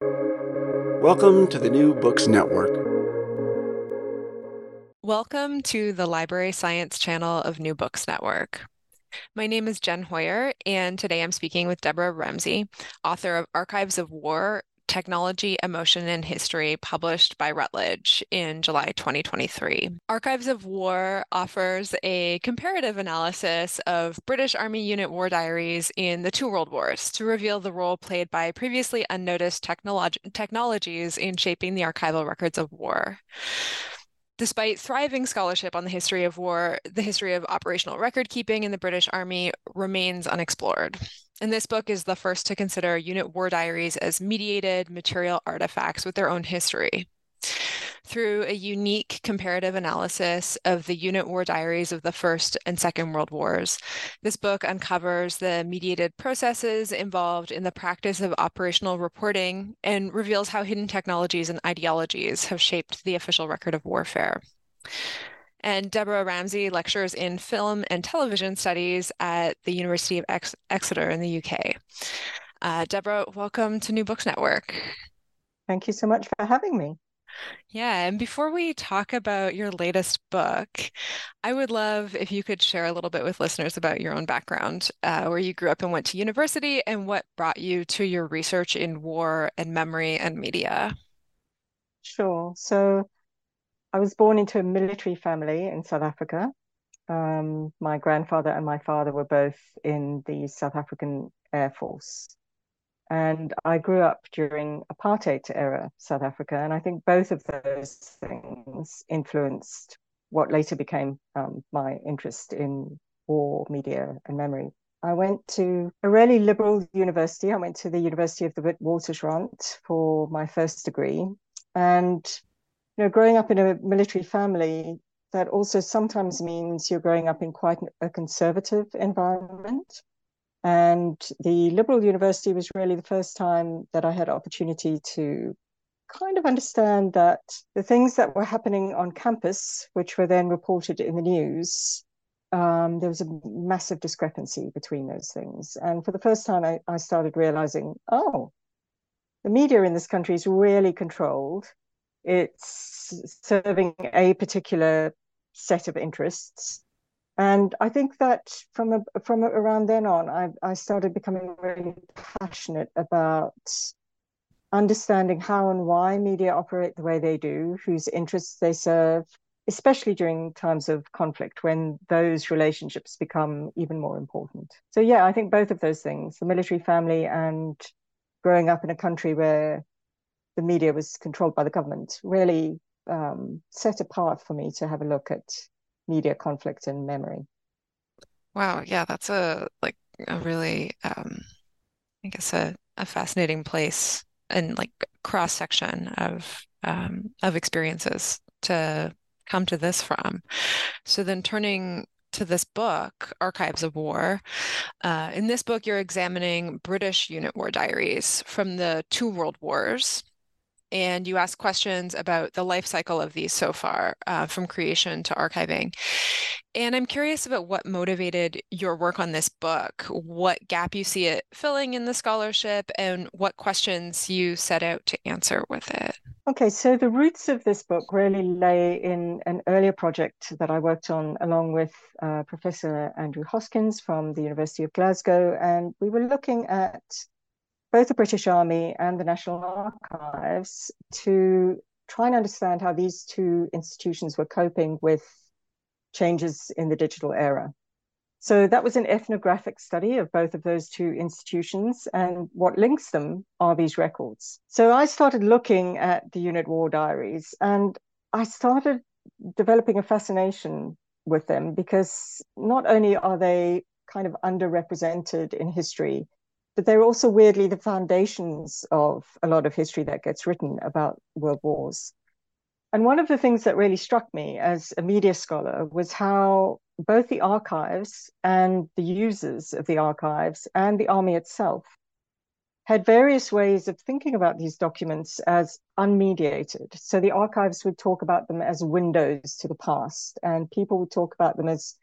Welcome to the New Books Network. Welcome to the Library Science channel of New Books Network. My name is Jen Hoyer, and today I'm speaking with Deborah Ramsay, author of Archives of War Technology, Emotion, and History, published by Routledge in July 2023. Archives of War offers a comparative analysis of British Army unit war diaries in the two world wars to reveal the role played by previously unnoticed technolog- technologies in shaping the archival records of war. Despite thriving scholarship on the history of war, the history of operational record keeping in the British Army remains unexplored. And this book is the first to consider unit war diaries as mediated material artifacts with their own history. Through a unique comparative analysis of the unit war diaries of the First and Second World Wars, this book uncovers the mediated processes involved in the practice of operational reporting and reveals how hidden technologies and ideologies have shaped the official record of warfare. And Deborah Ramsay lectures in film and television studies at the University of Ex- Exeter in the UK. Uh, Deborah, welcome to New Books Network. Thank you so much for having me. Yeah, and before we talk about your latest book, I would love if you could share a little bit with listeners about your own background, uh, where you grew up and went to university, and what brought you to your research in war and memory and media. Sure. So I was born into a military family in South Africa. Um, my grandfather and my father were both in the South African Air Force. And I grew up during apartheid era South Africa, and I think both of those things influenced what later became um, my interest in war, media, and memory. I went to a really liberal university. I went to the University of the Witwatersrand for my first degree. And, you know, growing up in a military family, that also sometimes means you're growing up in quite a conservative environment. And the Liberal University was really the first time that I had opportunity to kind of understand that the things that were happening on campus, which were then reported in the news, um, there was a massive discrepancy between those things. And for the first time, I, I started realizing, oh, the media in this country is really controlled. It's serving a particular set of interests and I think that from a, from around then on, I, I started becoming really passionate about understanding how and why media operate the way they do, whose interests they serve, especially during times of conflict when those relationships become even more important. So yeah, I think both of those things, the military family and growing up in a country where the media was controlled by the government, really um, set apart for me to have a look at media conflict and memory. Wow, yeah, that's a like a really um I guess a, a fascinating place and like cross section of um of experiences to come to this from. So then turning to this book, Archives of War. Uh, in this book, you're examining British unit war diaries from the two world wars and you ask questions about the life cycle of these so far, uh, from creation to archiving. And I'm curious about what motivated your work on this book, what gap you see it filling in the scholarship, and what questions you set out to answer with it. Okay, so the roots of this book really lay in an earlier project that I worked on along with uh, Professor Andrew Hoskins from the University of Glasgow. And we were looking at both the British Army and the National Archives to try and understand how these two institutions were coping with changes in the digital era. So that was an ethnographic study of both of those two institutions, and what links them are these records. So I started looking at the unit war diaries, and I started developing a fascination with them because not only are they kind of underrepresented in history, but they're also weirdly the foundations of a lot of history that gets written about world wars. And one of the things that really struck me as a media scholar was how both the archives and the users of the archives and the army itself had various ways of thinking about these documents as unmediated. So the archives would talk about them as windows to the past, and people would talk about them as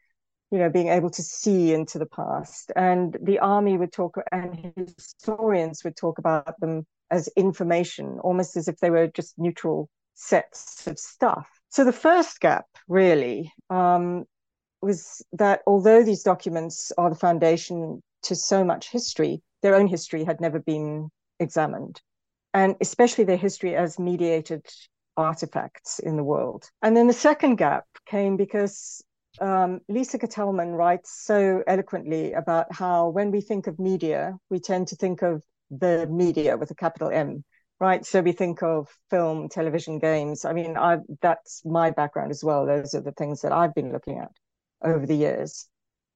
you know, being able to see into the past. And the army would talk, and historians would talk about them as information, almost as if they were just neutral sets of stuff. So the first gap really um, was that although these documents are the foundation to so much history, their own history had never been examined, and especially their history as mediated artifacts in the world. And then the second gap came because um, Lisa Gitelman writes so eloquently about how when we think of media, we tend to think of the media with a capital M, right? So we think of film, television, games. I mean, I that's my background as well. Those are the things that I've been looking at over the years.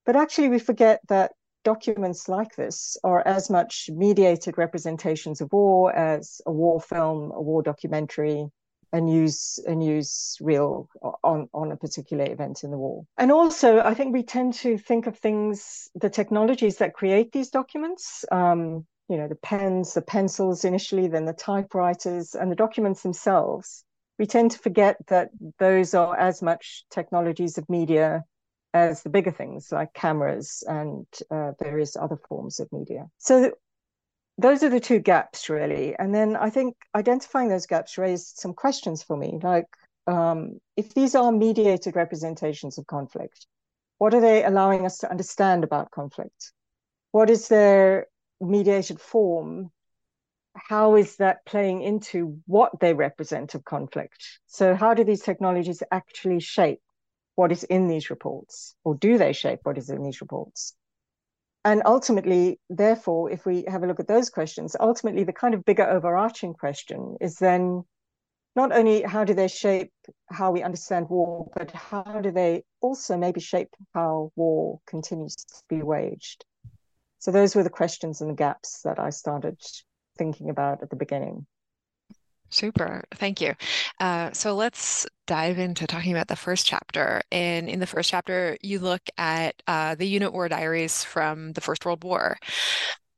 But actually, we forget that documents like this are as much mediated representations of war as a war film, a war documentary, a use a news reel on on a particular event in the war. And also, I think we tend to think of things, the technologies that create these documents. Um, you know, the pens, the pencils initially, then the typewriters, and the documents themselves. We tend to forget that those are as much technologies of media as the bigger things like cameras and uh, various other forms of media. So those are the two gaps really. And then i think identifying those gaps raised some questions for me like um, if these are mediated representations of conflict what are they allowing us to understand about conflict? What is their mediated form? How is that playing into what they represent of conflict? So how do these technologies actually shape what is in these reports? Or do they shape what is in these reports and ultimately, therefore, if we have a look at those questions, ultimately the kind of bigger overarching question is then not only how do they shape how we understand war, but how do they also maybe shape how war continues to be waged? So those were the questions and the gaps that I started thinking about at the beginning. Super. Thank you. Uh, so let's dive into talking about the first chapter. And in the first chapter, you look at uh, the unit war diaries from the First World War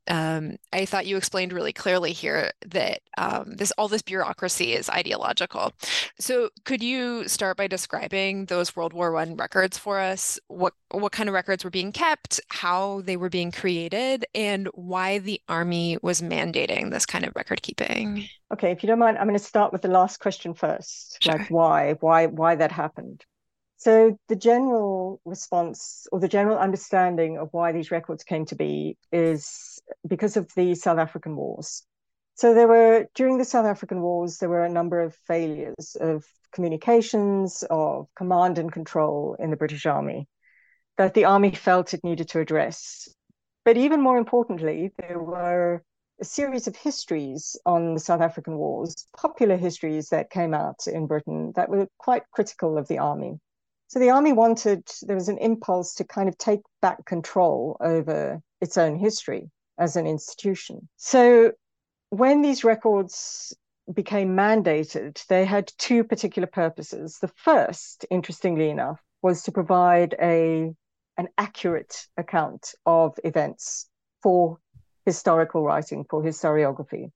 um, I thought you explained really clearly here that um, this all this bureaucracy is ideological. So could you start by describing those World War One records for us? What what kind of records were being kept, how they were being created, and why the army was mandating this kind of record keeping? Okay, if you don't mind, I'm going to start with the last question first. Sure. Like why, why, why that happened. So the general response or the general understanding of why these records came to be is because of the South African wars. So there were during the South African wars there were a number of failures of communications, of command and control in the British Army that the army felt it needed to address. But even more importantly, there were a series of histories on the South African wars, popular histories that came out in Britain that were quite critical of the army. So the army wanted, there was an impulse to kind of take back control over its own history as an institution. So when these records became mandated, they had two particular purposes. The first, interestingly enough, was to provide a an accurate account of events for historical writing, for historiography.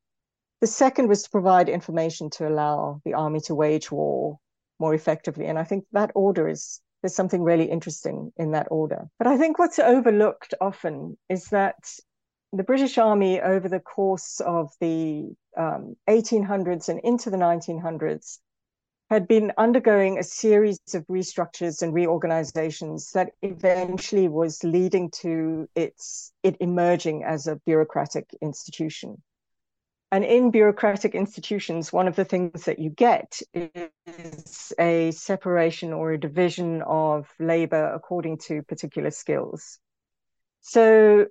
The second was to provide information to allow the army to wage war more effectively. And I think that order is there's something really interesting in that order. But I think what's overlooked often is that the British Army, over the course of the um, 1800s and into the 1900s, had been undergoing a series of restructures and reorganizations that eventually was leading to its it emerging as a bureaucratic institution. And in bureaucratic institutions, one of the things that you get is a separation or a division of labor according to particular skills. So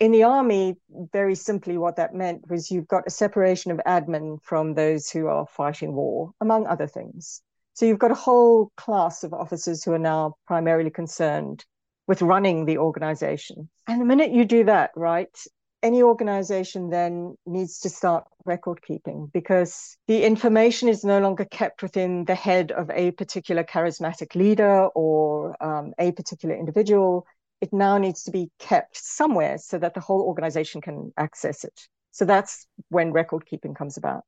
in the army, very simply, what that meant was you've got a separation of admin from those who are fighting war, among other things. So you've got a whole class of officers who are now primarily concerned with running the organization. And the minute you do that, right, any organization then needs to start record keeping because the information is no longer kept within the head of a particular charismatic leader or um, a particular individual. It now needs to be kept somewhere so that the whole organization can access it. So that's when record keeping comes about.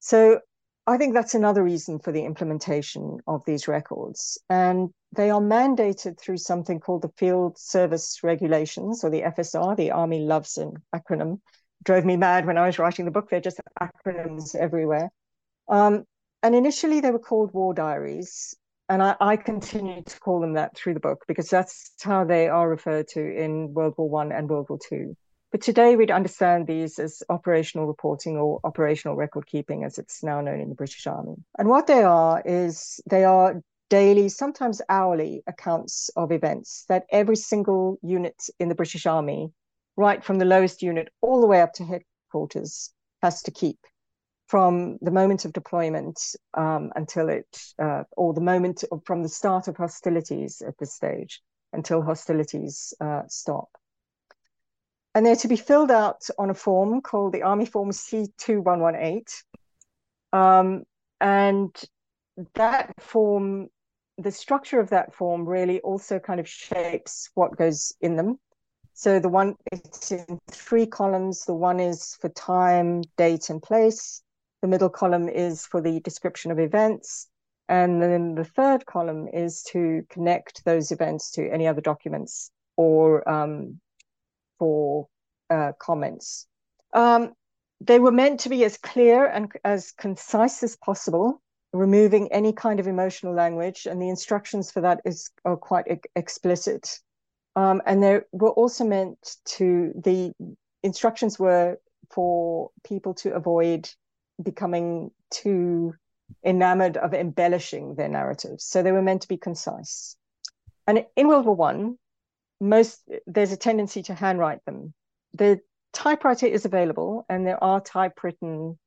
So I think that's another reason for the implementation of these records. And they are mandated through something called the Field Service Regulations or the FSR. The Army loves an acronym drove me mad when I was writing the book. They're just acronyms everywhere. Um, and initially they were called war diaries. And I, I continue to call them that through the book because that's how they are referred to in World War One and World War Two. But today we'd understand these as operational reporting or operational record keeping, as it's now known in the British Army. And what they are is they are daily, sometimes hourly accounts of events that every single unit in the British Army, right from the lowest unit all the way up to headquarters, has to keep from the moment of deployment um, until it, uh, or the moment of, from the start of hostilities at this stage until hostilities uh, stop. And they're to be filled out on a form called the Army Form C2118. Um, and that form the structure of that form really also kind of shapes what goes in them. So the one it's in three columns. The one is for time, date, and place. The middle column is for the description of events. And then the third column is to connect those events to any other documents or um, for uh, comments. Um, they were meant to be as clear and as concise as possible removing any kind of emotional language, and the instructions for that is are quite e- explicit. Um, and they were also meant to the instructions were for people to avoid becoming too enamored of embellishing their narratives. So they were meant to be concise. And in World War One, most there's a tendency to handwrite them. The typewriter is available, and there are typewritten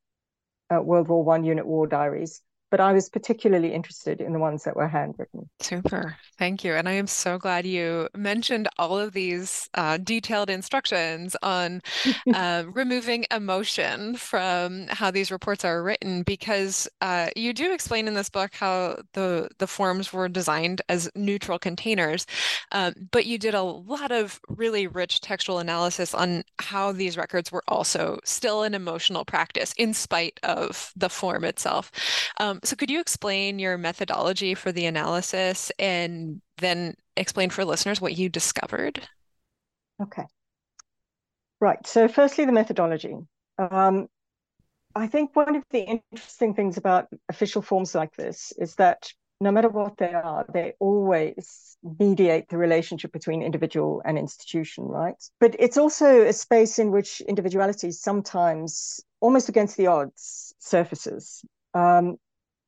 uh, World War One unit war diaries but I was particularly interested in the ones that were handwritten. Super. Thank you. And I am so glad you mentioned all of these uh, detailed instructions on uh, removing emotion from how these reports are written, because uh, you do explain in this book how the, the forms were designed as neutral containers, um, but you did a lot of really rich textual analysis on how these records were also still an emotional practice in spite of the form itself. Um, so could you explain your methodology for the analysis and then explain for listeners what you discovered? Okay. Right. So firstly, the methodology. Um, I think one of the interesting things about official forms like this is that no matter what they are, they always mediate the relationship between individual and institution, right? But it's also a space in which individuality sometimes, almost against the odds, surfaces. Um,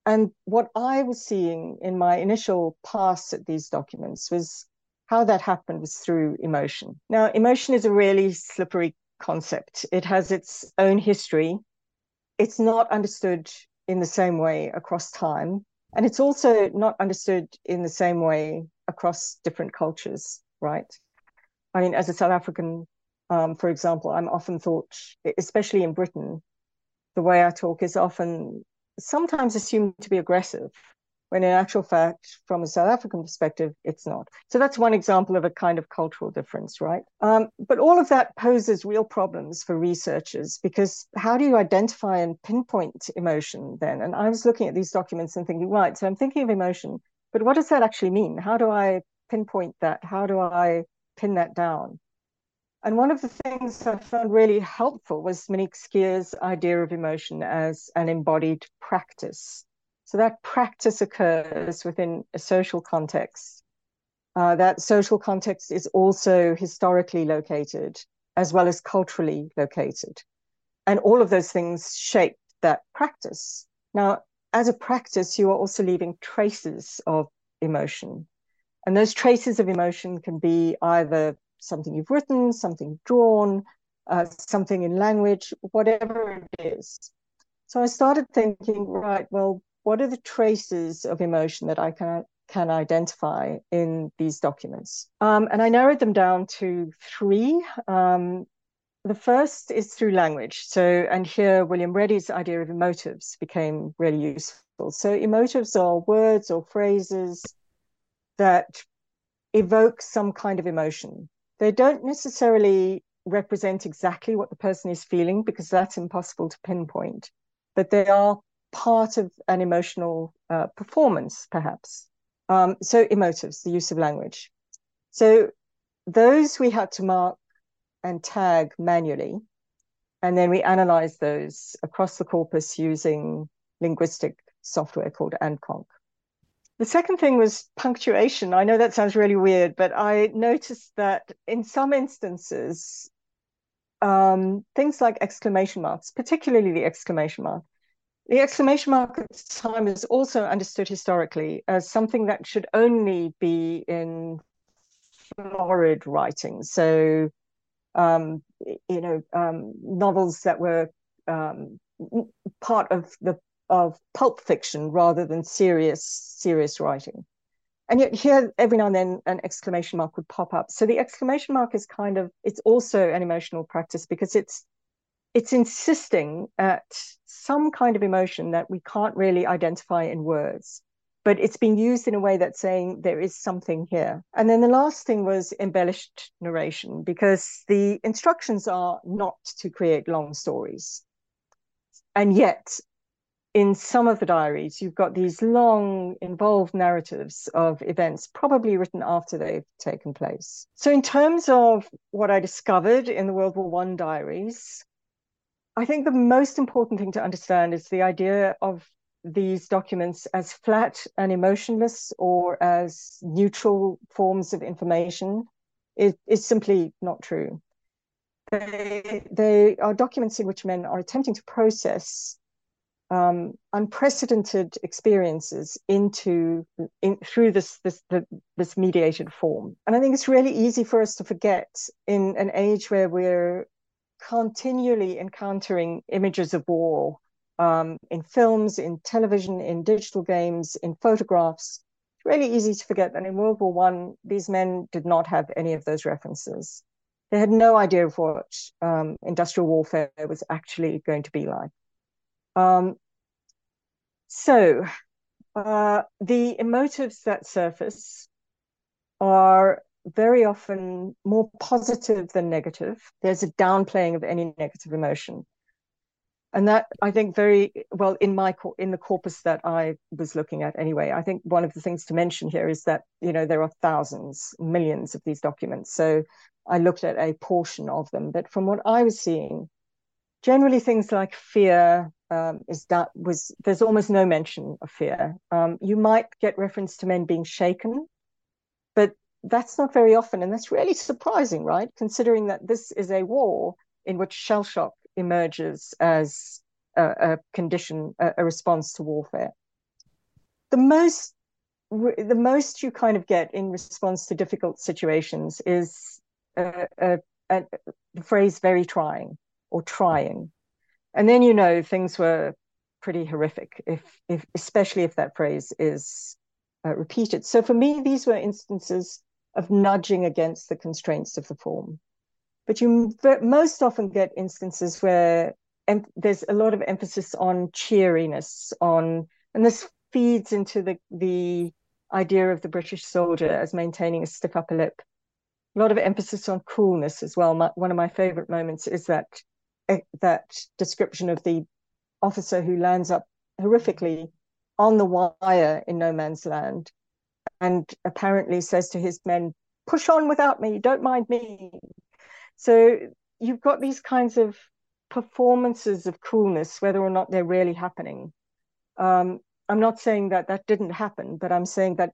and what I was seeing in my initial pass at these documents was how that happened was through emotion. Now, emotion is a really slippery concept. It has its own history. It's not understood in the same way across time. And it's also not understood in the same way across different cultures, right? I mean, as a South African, um, for example, I'm often thought, especially in Britain, the way I talk is often sometimes assumed to be aggressive, when in actual fact, from a South African perspective, it's not. So that's one example of a kind of cultural difference, right? Um, but all of that poses real problems for researchers because how do you identify and pinpoint emotion then? And I was looking at these documents and thinking, right, so I'm thinking of emotion, but what does that actually mean? How do I pinpoint that? How do I pin that down? And one of the things I found really helpful was Monique Scheer's idea of emotion as an embodied practice. So that practice occurs within a social context. Uh, that social context is also historically located as well as culturally located. And all of those things shape that practice. Now, as a practice, you are also leaving traces of emotion. And those traces of emotion can be either something you've written, something drawn, uh, something in language, whatever it is. So I started thinking, right, well, what are the traces of emotion that I can can identify in these documents? Um, and I narrowed them down to three. Um, the first is through language. So, and here William Reddy's idea of emotives became really useful. So, emotives are words or phrases that evoke some kind of emotion. They don't necessarily represent exactly what the person is feeling because that's impossible to pinpoint, but they are part of an emotional uh, performance, perhaps. Um, so, emotives, the use of language. So, those we had to mark and tag manually. and then we analyzed those across the corpus using linguistic software called AntConc. The second thing was punctuation. I know that sounds really weird, but I noticed that in some instances, um, things like exclamation marks, particularly the exclamation mark, the exclamation mark at the time is also understood historically as something that should only be in florid writing. So, um, you know, um, novels that were um, part of the of pulp fiction rather than serious serious writing. And yet here every now and then an exclamation mark would pop up. So the exclamation mark is kind of it's also an emotional practice because it's it's insisting at some kind of emotion that we can't really identify in words but it's being used in a way that's saying there is something here. And then the last thing was embellished narration, because the instructions are not to create long stories. And yet, in some of the diaries, you've got these long, involved narratives of events, probably written after they've taken place. So, in terms of what I discovered in the World War I diaries, I think the most important thing to understand is the idea of these documents as flat and emotionless or as neutral forms of information is, simply not true. They, they are documents in which men are attempting to process um, unprecedented experiences into in, through this this the, this mediated form. And I think it's really easy for us to forget in an age where we're continually encountering images of war um, in films, in television, in digital games, in photographs. It's really easy to forget that in World War One, these men did not have any of those references. They had no idea of what um, industrial warfare was actually going to be like. Um, so, uh, the emotives that surface are very often more positive than negative. There's a downplaying of any negative emotion. And that i think very well in my in the corpus that i was looking at anyway i think one of the things to mention here is that you know there are thousands millions of these documents. So i looked at a portion of them. But from what i was seeing generally things like fear um, is that was there's almost no mention of fear. Um, you might get reference to men being shaken but that's not very often and that's really surprising right? Considering that this is a war in which shell shock emerges as a, a condition, a, a, response to warfare. The most, the most you kind of get in response to difficult situations is a, a, the phrase "very trying" or "trying," and then you know things were pretty horrific. If, if especially if that phrase is uh, repeated. So for me, these were instances of nudging against the constraints of the form. But you most often get instances where there's a lot of emphasis on cheeriness, on, and this feeds into the the idea of the British soldier as maintaining a stiff upper lip. A lot of emphasis on coolness as well. My, one of my favorite moments is that that description of the officer who lands up horrifically on the wire in no man's land and apparently says to his men, push on without me, don't mind me. So you've got these kinds of performances of coolness, whether or not they're really happening. Um, I'm not saying that that didn't happen, but I'm saying that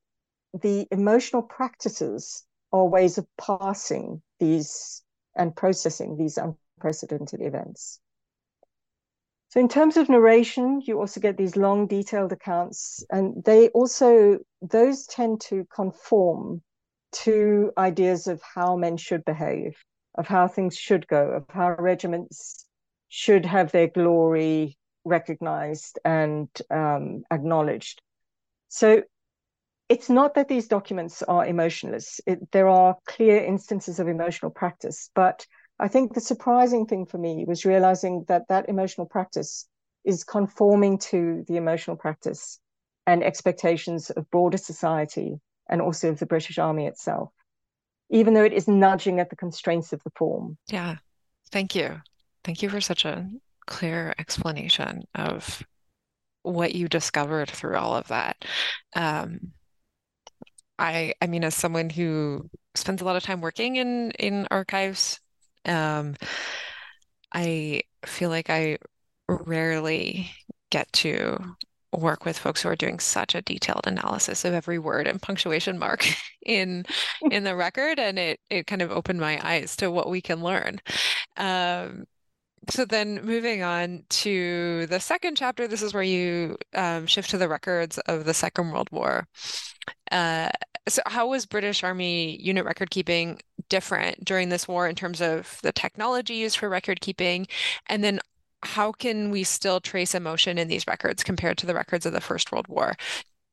the emotional practices are ways of passing these and processing these unprecedented events. So, in terms of narration, you also get these long, detailed accounts, and they also, those tend to conform to ideas of how men should behave of how things should go, of how regiments should have their glory recognized and um, acknowledged. So it's not that these documents are emotionless. It, there are clear instances of emotional practice, but I think the surprising thing for me was realizing that that emotional practice is conforming to the emotional practice and expectations of broader society and also of the British Army itself even though it is nudging at the constraints of the form. Yeah. Thank you. Thank you for such a clear explanation of what you discovered through all of that. Um, I I mean, as someone who spends a lot of time working in in archives, um, I feel like I rarely get to work with folks who are doing such a detailed analysis of every word and punctuation mark in in the record and it it kind of opened my eyes to what we can learn. Um, so then moving on to the second chapter this is where you um, shift to the records of the second world war. Uh, so how was british army unit record keeping different during this war in terms of the technology used for record keeping and then how can we still trace emotion in these records compared to the records of the First World War?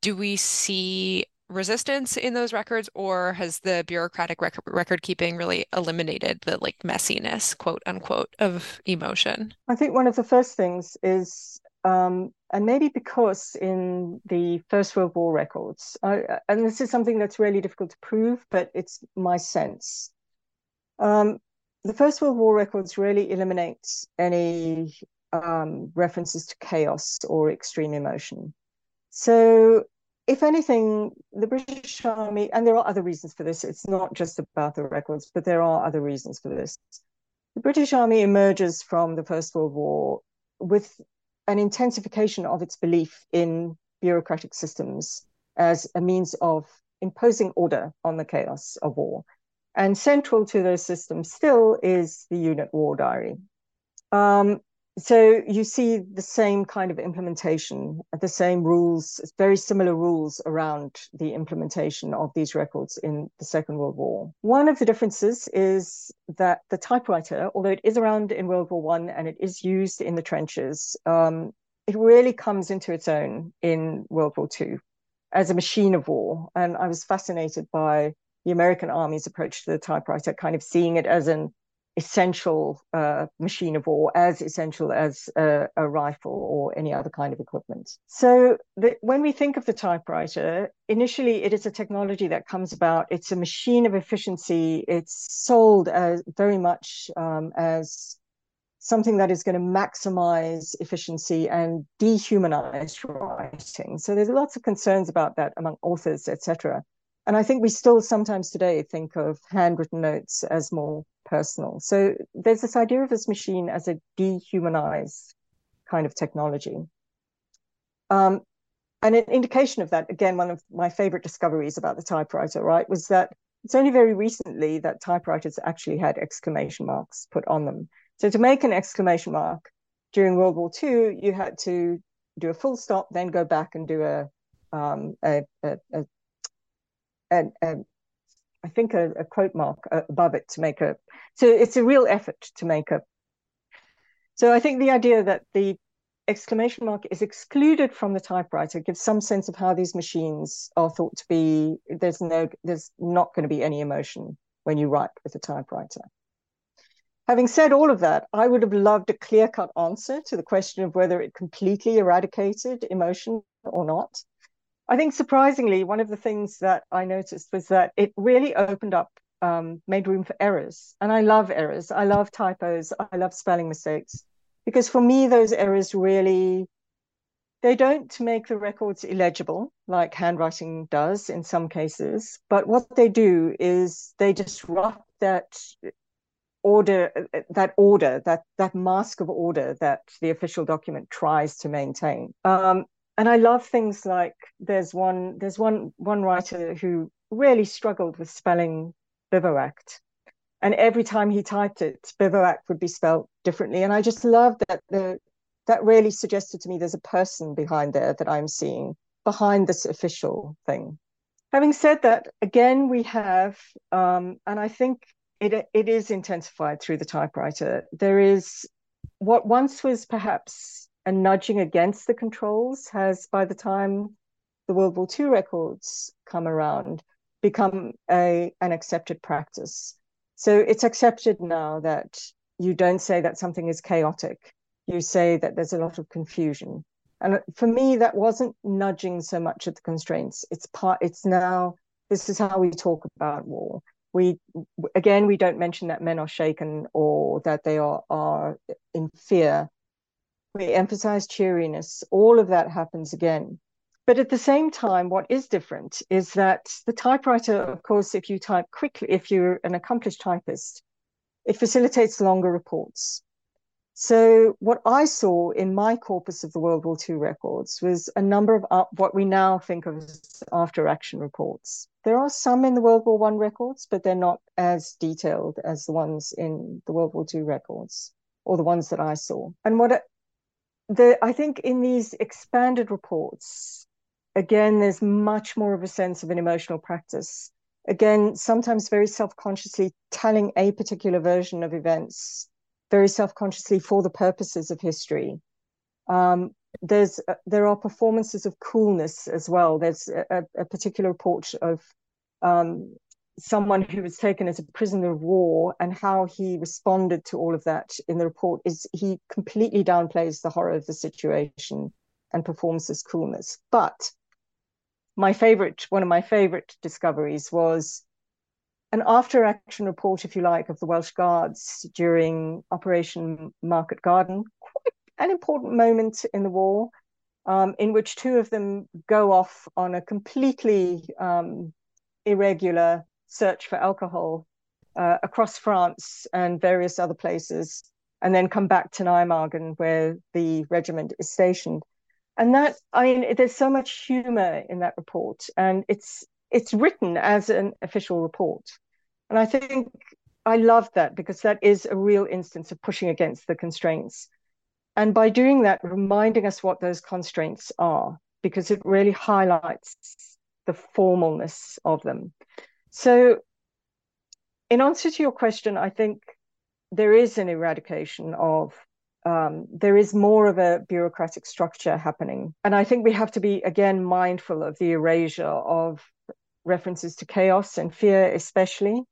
Do we see resistance in those records, or has the bureaucratic rec record keeping really eliminated the like messiness, quote unquote, of emotion? I think one of the first things is, um, and maybe because in the First World War records, and this is something that's really difficult to prove, but it's my sense. Um, the First World War records really eliminate any um, references to chaos or extreme emotion. So, if anything, the British Army, and there are other reasons for this, it's not just about the records, but there are other reasons for this. The British Army emerges from the First World War with an intensification of its belief in bureaucratic systems as a means of imposing order on the chaos of war. And central to those systems still is the unit war diary. Um, so you see the same kind of implementation, the same rules, very similar rules around the implementation of these records in the Second World War. One of the differences is that the typewriter, although it is around in World War One and it is used in the trenches, um, it really comes into its own in World War Two as a machine of war. And I was fascinated by the American Army's approach to the typewriter, kind of seeing it as an essential uh, machine of war, as essential as a, a, rifle or any other kind of equipment. So the, when we think of the typewriter, initially it is a technology that comes about. It's a machine of efficiency. It's sold as very much um, as something that is going to maximize efficiency and dehumanize writing. So there's lots of concerns about that among authors, etc. And I think we still sometimes today think of handwritten notes as more personal. So there's this idea of this machine as a dehumanized kind of technology. Um, and an indication of that, again, one of my favorite discoveries about the typewriter, right, was that it's only very recently that typewriters actually had exclamation marks put on them. So to make an exclamation mark during World War II, you had to do a full stop, then go back and do a um, a, a, a, and, and I think a, a quote mark above it to make a. So it's a real effort to make a. So I think the idea that the exclamation mark is excluded from the typewriter gives some sense of how these machines are thought to be. There's no, there's not going to be any emotion when you write with a typewriter. Having said all of that, I would have loved a clear cut answer to the question of whether it completely eradicated emotion or not. I think surprisingly, one of the things that I noticed was that it really opened up, um, made room for errors. And I love errors. I love typos. I love spelling mistakes because for me, those errors really they don't make the records illegible like handwriting does in some cases but what they do is they disrupt that order that order that that mask of order that the official document tries to maintain um, and I love things like there's one there's one one writer who really struggled with spelling bivouac, and every time he typed it, bivouac would be spelled differently, and I just love that the that really suggested to me there's a person behind there that I'm seeing behind this official thing. Having said that, again we have, um, and I think it it is intensified through the typewriter. There is what once was perhaps and nudging against the controls has, by the time the World War II records come around, become a an accepted practice. So it's accepted now that you don't say that something is chaotic. You say that there's a lot of confusion. And for me, that wasn't nudging so much at the constraints. It's part. It's now. This is how we talk about war. We again, we don't mention that men are shaken or that they are are in fear we emphasize cheeriness. All of that happens again. But at the same time, what is different is that the typewriter, of course, if you type quickly, if you're an accomplished typist, it facilitates longer reports. So what I saw in my corpus of the World War II records was a number of what we now think of as after action reports. There are some in the World War I records, but they're not as detailed as the ones in the World War II records or the ones that I saw. And what the I think in these expanded reports, again, there's much more of a sense of an emotional practice. Again, sometimes very self-consciously telling a particular version of events very self-consciously for the purposes of history. Um, there's uh, there are performances of coolness as well. There's a, a particular report of um, someone who was taken as a prisoner of war and how he responded to all of that in the report is he completely downplays the horror of the situation and performs this coolness. But my favorite, one of my favorite discoveries was an after action report, if you like, of the Welsh Guards during Operation Market Garden, quite an important moment in the war, um, in which two of them go off on a completely um, irregular search for alcohol uh, across France and various other places, and then come back to Nijmegen, where the regiment is stationed. And that, I mean, there's so much humor in that report, and it's it's written as an official report. And I think I love that because that is a real instance of pushing against the constraints. And by doing that, reminding us what those constraints are, because it really highlights the formalness of them. So, in answer to your question, I think there is an eradication of um, there is more of a bureaucratic structure happening. And I think we have to be, again, mindful of the erasure of references to chaos and fear, especially.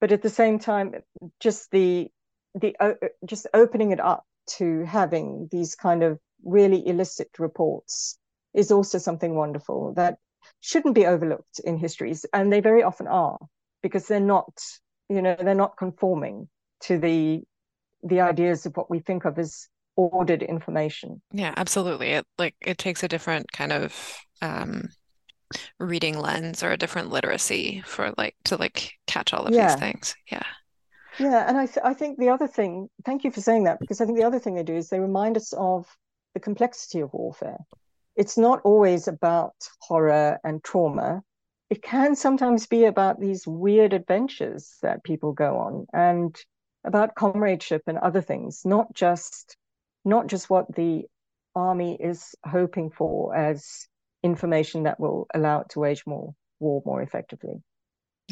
But at the same time, just the the uh, just opening it up to having these kind of really illicit reports is also something wonderful that shouldn't be overlooked in histories, and they very often are because they're not, you know, they're not conforming to the the ideas of what we think of as ordered information. Yeah, absolutely. It like it takes a different kind of um reading lens or a different literacy for like to like catch all of yeah. these things. Yeah. Yeah, and I th- I think the other thing, thank you for saying that because I think the other thing they do is they remind us of the complexity of warfare. It's not always about horror and trauma. It can sometimes be about these weird adventures that people go on and about comradeship and other things, not just not just what the army is hoping for as information that will allow it to wage more war more effectively.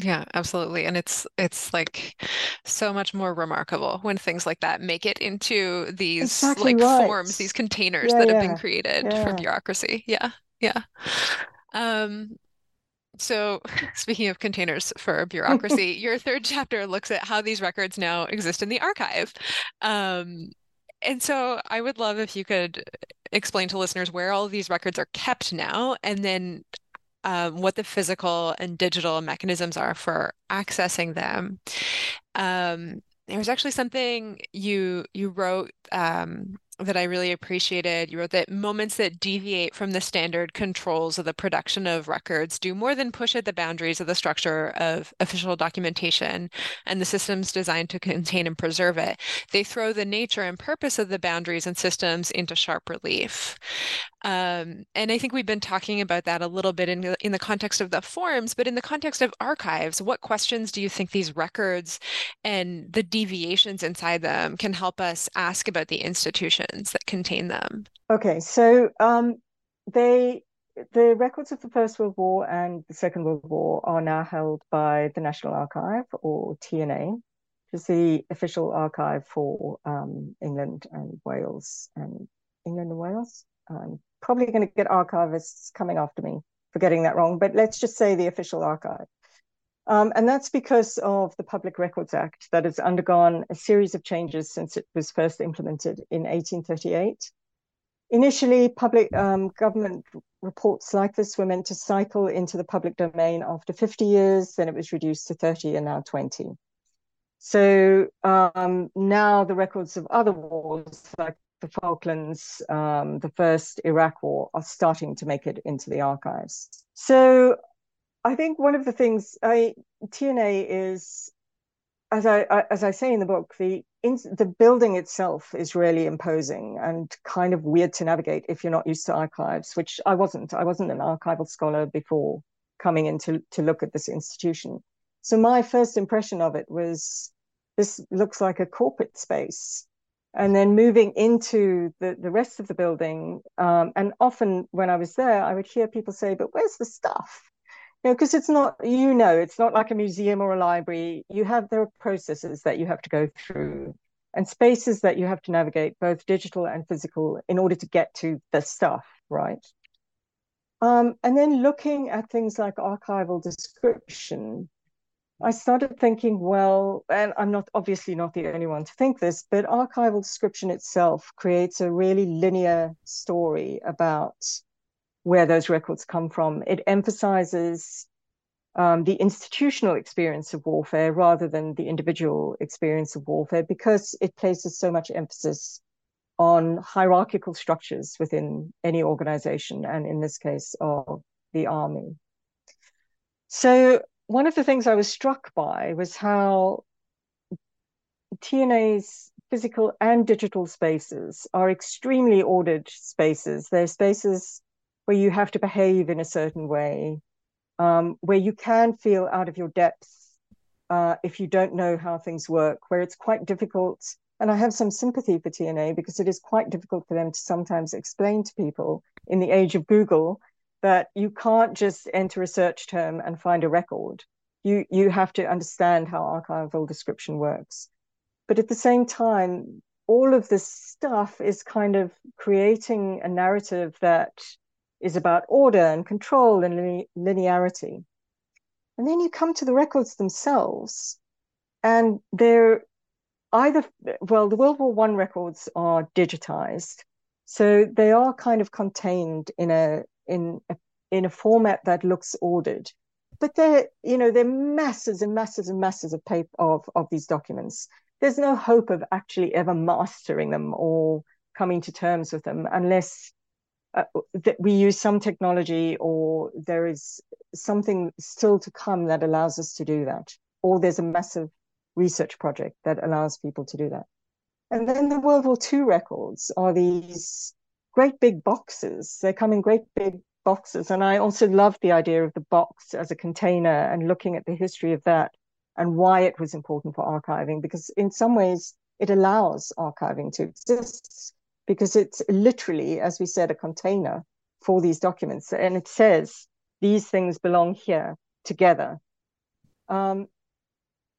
Yeah, absolutely. And it's it's like so much more remarkable when things like that make it into these exactly like right. forms, these containers yeah, that yeah. have been created yeah. for bureaucracy. Yeah. Yeah. Um so speaking of containers for bureaucracy, your third chapter looks at how these records now exist in the archive. Um and so I would love if you could explain to listeners where all of these records are kept now, and then um, what the physical and digital mechanisms are for accessing them. Um, there was actually something you you wrote um, that I really appreciated. You wrote that moments that deviate from the standard controls of the production of records do more than push at the boundaries of the structure of official documentation and the systems designed to contain and preserve it. They throw the nature and purpose of the boundaries and systems into sharp relief. Um, and I think we've been talking about that a little bit in, in the context of the forms, but in the context of archives, what questions do you think these records and the deviations inside them can help us ask about the that contain them? Okay, so um, they the records of the First World War and the Second World War are now held by the National Archive or TNA, which is the official archive for um, England and Wales and England and Wales. I'm probably going to get archivists coming after me for getting that wrong, but let's just say the official archive. Um, and that's because of the Public Records Act that has undergone a series of changes since it was first implemented in 1838. Initially, public um, government reports like this were meant to cycle into the public domain after 50 years, then it was reduced to 30 and now 20. So um, now the records of other wars, like the Falklands, um, the first Iraq War, are starting to make it into the archives. So I think one of the things I TNA is, as I, I as I say in the book, the in, the building itself is really imposing and kind of weird to navigate if you're not used to archives, which I wasn't. I wasn't an archival scholar before coming in to, to look at this institution. So my first impression of it was this looks like a corporate space. And then moving into the, the rest of the building, um, and often when I was there, I would hear people say, but where's the stuff? Know, because it's not, you know, it's not like a museum or a library. You have, there are processes that you have to go through and spaces that you have to navigate, both digital and physical, in order to get to the stuff, right? Um, and then looking at things like archival description, I started thinking, well, and I'm not obviously not the only one to think this, but archival description itself creates a really linear story about where those records come from. It emphasizes um, the institutional experience of warfare rather than the individual experience of warfare because it places so much emphasis on hierarchical structures within any organization, and in this case, of the army. So, one of the things I was struck by was how TNA's physical and digital spaces are extremely ordered spaces. They're spaces where you have to behave in a certain way, um, where you can feel out of your depth uh, if you don't know how things work, where it's quite difficult. And I have some sympathy for TNA because it is quite difficult for them to sometimes explain to people in the age of Google that you can't just enter a search term and find a record. You you have to understand how archival description works. But at the same time, all of this stuff is kind of creating a narrative that is about order and control and linearity. And then you come to the records themselves, and they're either, well, the World War One records are digitized. So they are kind of contained in a in a, in a format that looks ordered. But they're, you know, they're masses and masses and masses of paper of, of these documents. There's no hope of actually ever mastering them or coming to terms with them unless uh, that we use some technology or there is something still to come that allows us to do that. Or there's a massive research project that allows people to do that. And then the world war ii records are these great big boxes. They come in great big boxes. And i also love the idea of the box as a container and looking at the history of that and why it was important for archiving because in some ways it allows archiving to exist because it's literally, as we said, a container for these documents. And it says these things belong here together. Um,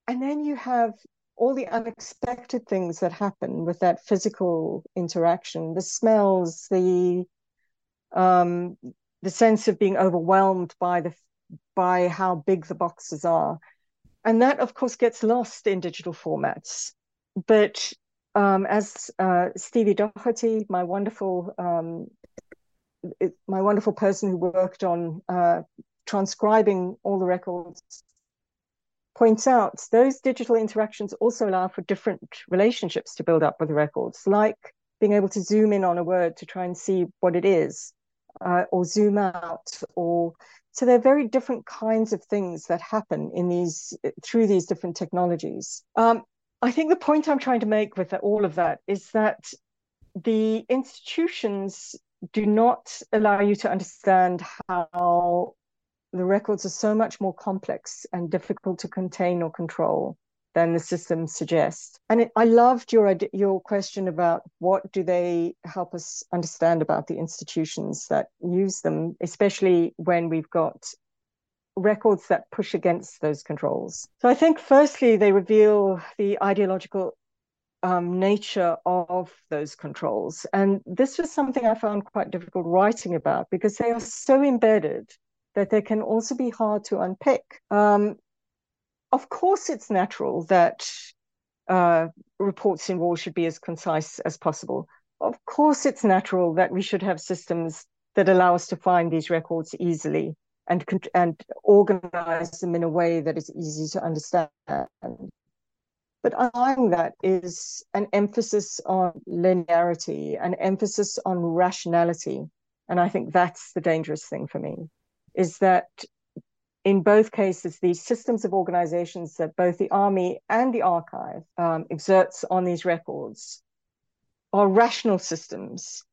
and then you have all the unexpected things that happen with that physical interaction, the smells, the um, the sense of being overwhelmed by the by how big the boxes are. And that, of course, gets lost in digital formats. But um, as uh, Stevie Doherty, my wonderful um, my wonderful person who worked on uh, transcribing all the records points out, those digital interactions also allow for different relationships to build up with the records, like being able to zoom in on a word to try and see what it is, uh, or zoom out, or so there are very different kinds of things that happen in these through these different technologies. Um, I think the point I'm trying to make with all of that is that the institutions do not allow you to understand how the records are so much more complex and difficult to contain or control than the systems suggest. And it, I loved your your question about what do they help us understand about the institutions that use them, especially when we've got records that push against those controls. So I think, firstly, they reveal the ideological um, nature of those controls. And this was something I found quite difficult writing about because they are so embedded that they can also be hard to unpick. Um, of course, it's natural that uh, reports in war should be as concise as possible. Of course, it's natural that we should have systems that allow us to find these records easily and and organize them in a way that is easy to understand. But underlying that is an emphasis on linearity, an emphasis on rationality. And I think that's the dangerous thing for me, is that in both cases, these systems of organizations that both the army and the archive um, exerts on these records are rational systems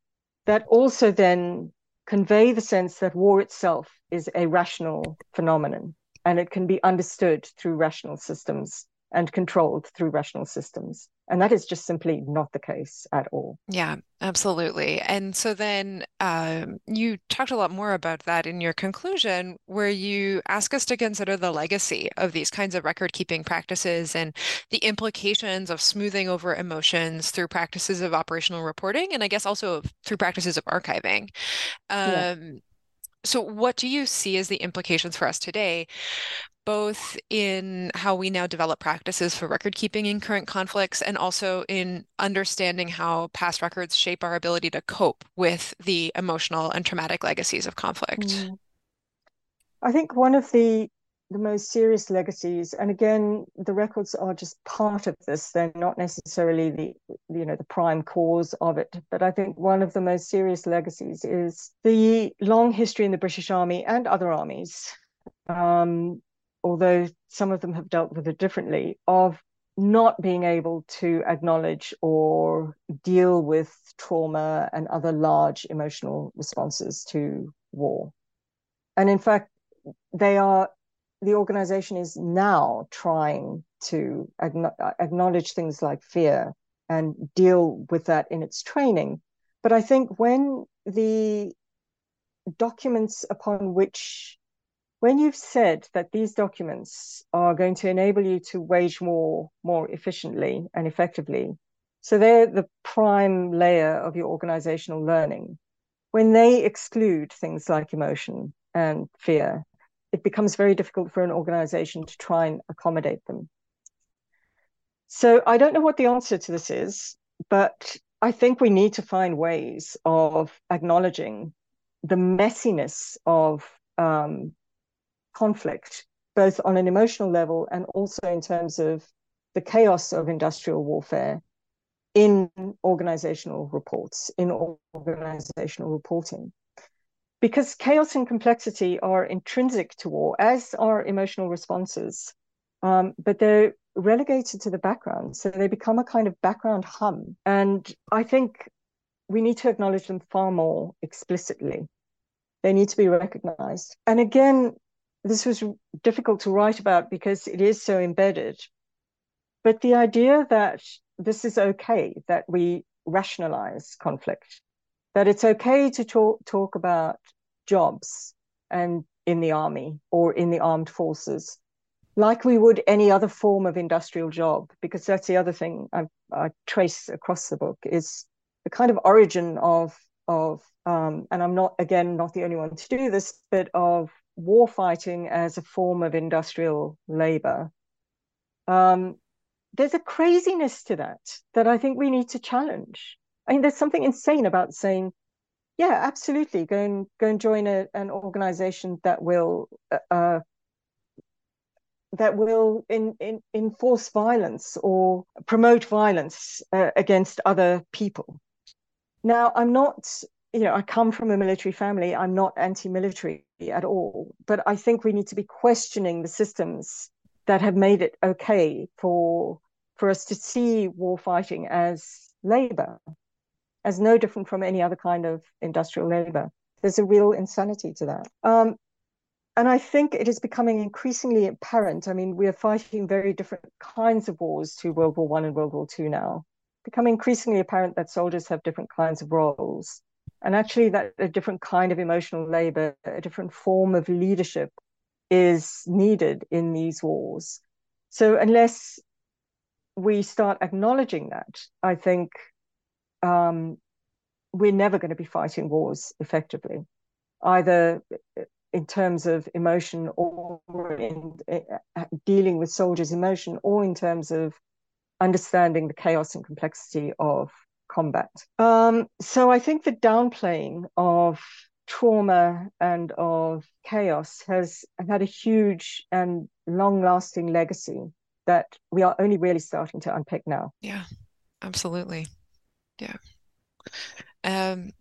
that also then convey the sense that war itself is a rational phenomenon and it can be understood through rational systems and controlled through rational systems. And that is just simply not the case at all. Yeah, absolutely. And so then um, you talked a lot more about that in your conclusion, where you ask us to consider the legacy of these kinds of record keeping practices and the implications of smoothing over emotions through practices of operational reporting, and I guess also through practices of archiving. Um, yeah. So, what do you see as the implications for us today both in how we now develop practices for record keeping in current conflicts and also in understanding how past records shape our ability to cope with the emotional and traumatic legacies of conflict. Mm. I think one of the the most serious legacies. And again the records are just part of this. They're not necessarily the you know the prime cause of it. But i think one of the most serious legacies is the long history in the british army and other armies um, although some of them have dealt with it differently, of not being able to acknowledge or deal with trauma and other large emotional responses to war. And in fact, they are, the organization is now trying to uh, acknowledge things like fear and deal with that in its training. But I think when the documents upon which when you've said that these documents are going to enable you to wage war more efficiently and effectively, so they're the prime layer of your organizational learning. When they exclude things like emotion and fear, it becomes very difficult for an organization to try and accommodate them. So I don't know what the answer to this is, but I think we need to find ways of acknowledging the messiness of um, conflict, both on an emotional level and also in terms of the chaos of industrial warfare in organizational reports, in organizational reporting. Because chaos and complexity are intrinsic to war, as are emotional responses, um, but they're relegated to the background. So they become a kind of background hum. And I think we need to acknowledge them far more explicitly. They need to be recognized. And again, this was difficult to write about because it is so embedded. But the idea that this is okay, that we rationalize conflict, that it's okay to talk, talk about jobs and in the army or in the armed forces, like we would any other form of industrial job, because that's the other thing I, I trace across the book is the kind of origin of of um, and I'm not again not the only one to do this, but of war fighting as a form of industrial labor. Um, there's a craziness to that that I think we need to challenge. I mean, there's something insane about saying, yeah, absolutely, go and go and join a, an organization that will uh, uh, that will in, in, enforce violence or promote violence uh, against other people. Now, I'm not you know, I come from a military family. I'm not anti-military at all, but I think we need to be questioning the systems that have made it okay for for us to see war fighting as labor, as no different from any other kind of industrial labor. There's a real insanity to that. Um, and I think it is becoming increasingly apparent. I mean, we are fighting very different kinds of wars to World War One and World War Two now. Becoming increasingly apparent that soldiers have different kinds of roles and actually that a different kind of emotional labor a different form of leadership is needed in these wars so unless we start acknowledging that i think um, we're never going to be fighting wars effectively either in terms of emotion or in uh, dealing with soldiers emotion or in terms of understanding the chaos and complexity of combat. Um, so I think the downplaying of trauma and of chaos has had a huge and long lasting legacy that we are only really starting to unpick now. Yeah, absolutely. Yeah. Um,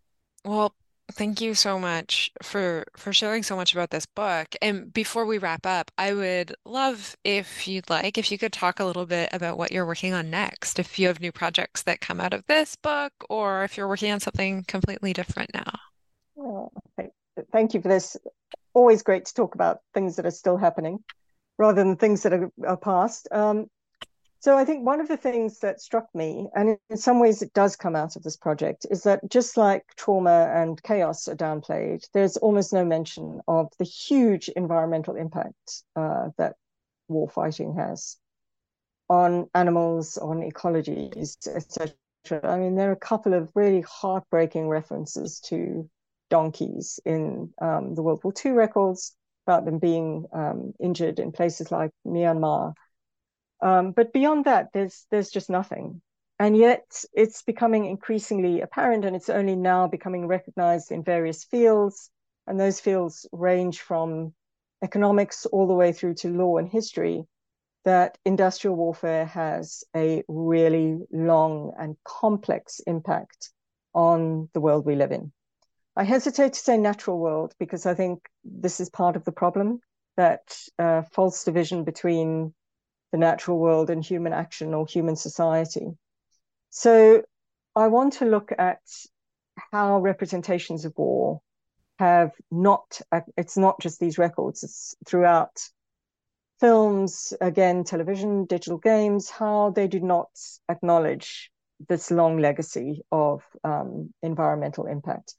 well, Thank you so much for for sharing so much about this book. And before we wrap up, I would love if you'd like, if you could talk a little bit about what you're working on next, if you have new projects that come out of this book, or if you're working on something completely different now. Thank, thank you for this. Always great to talk about things that are still happening rather than things that are, are past. Um, so I think one of the things that struck me, and in some ways it does come out of this project, is that just like trauma and chaos are downplayed, there's almost no mention of the huge environmental impact uh, that war fighting has on animals, on ecologies, etc. I mean, there are a couple of really heartbreaking references to donkeys in um, the World War II records about them being um, injured in places like Myanmar um, but beyond that, there's there's just nothing. And yet it's becoming increasingly apparent, and it's only now becoming recognized in various fields. And those fields range from economics all the way through to law and history, that industrial warfare has a really long and complex impact on the world we live in. I hesitate to say natural world because I think this is part of the problem that uh, false division between the natural world and human action or human society. So I want to look at how representations of war have not, it's not just these records, it's throughout films, again, television, digital games, how they do not acknowledge this long legacy of um, environmental impact.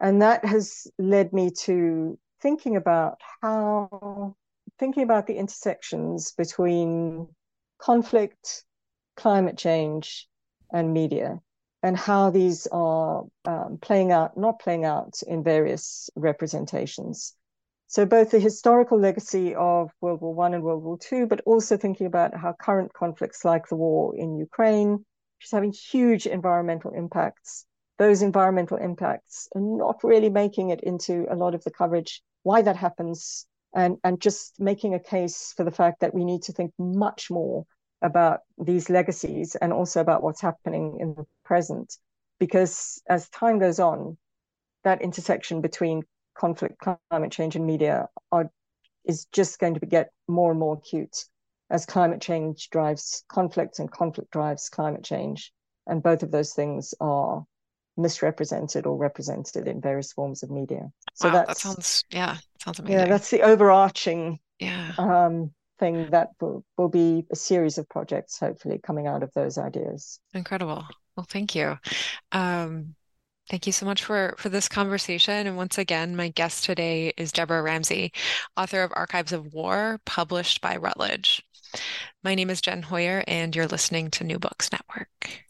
And that has led me to thinking about how thinking about the intersections between conflict, climate change, and media, and how these are um, playing out, not playing out in various representations. So both the historical legacy of World War One and World War Two, but also thinking about how current conflicts like the war in Ukraine, which is having huge environmental impacts, those environmental impacts are not really making it into a lot of the coverage, why that happens, and, and just making a case for the fact that we need to think much more about these legacies and also about what's happening in the present. Because as time goes on, that intersection between conflict, climate change, and media are, is just going to get more and more acute as climate change drives conflict and conflict drives climate change. And both of those things are misrepresented or represented in various forms of media. So wow, that sounds yeah, sounds amazing. Yeah, that's the overarching yeah um, thing that will, will be a series of projects hopefully coming out of those ideas. Incredible. Well, thank you. Um, Thank you so much for, for this conversation. And once again, my guest today is Debra Ramsay, author of Archives of War, published by Routledge. My name is Jen Hoyer, and you're listening to New Books Network.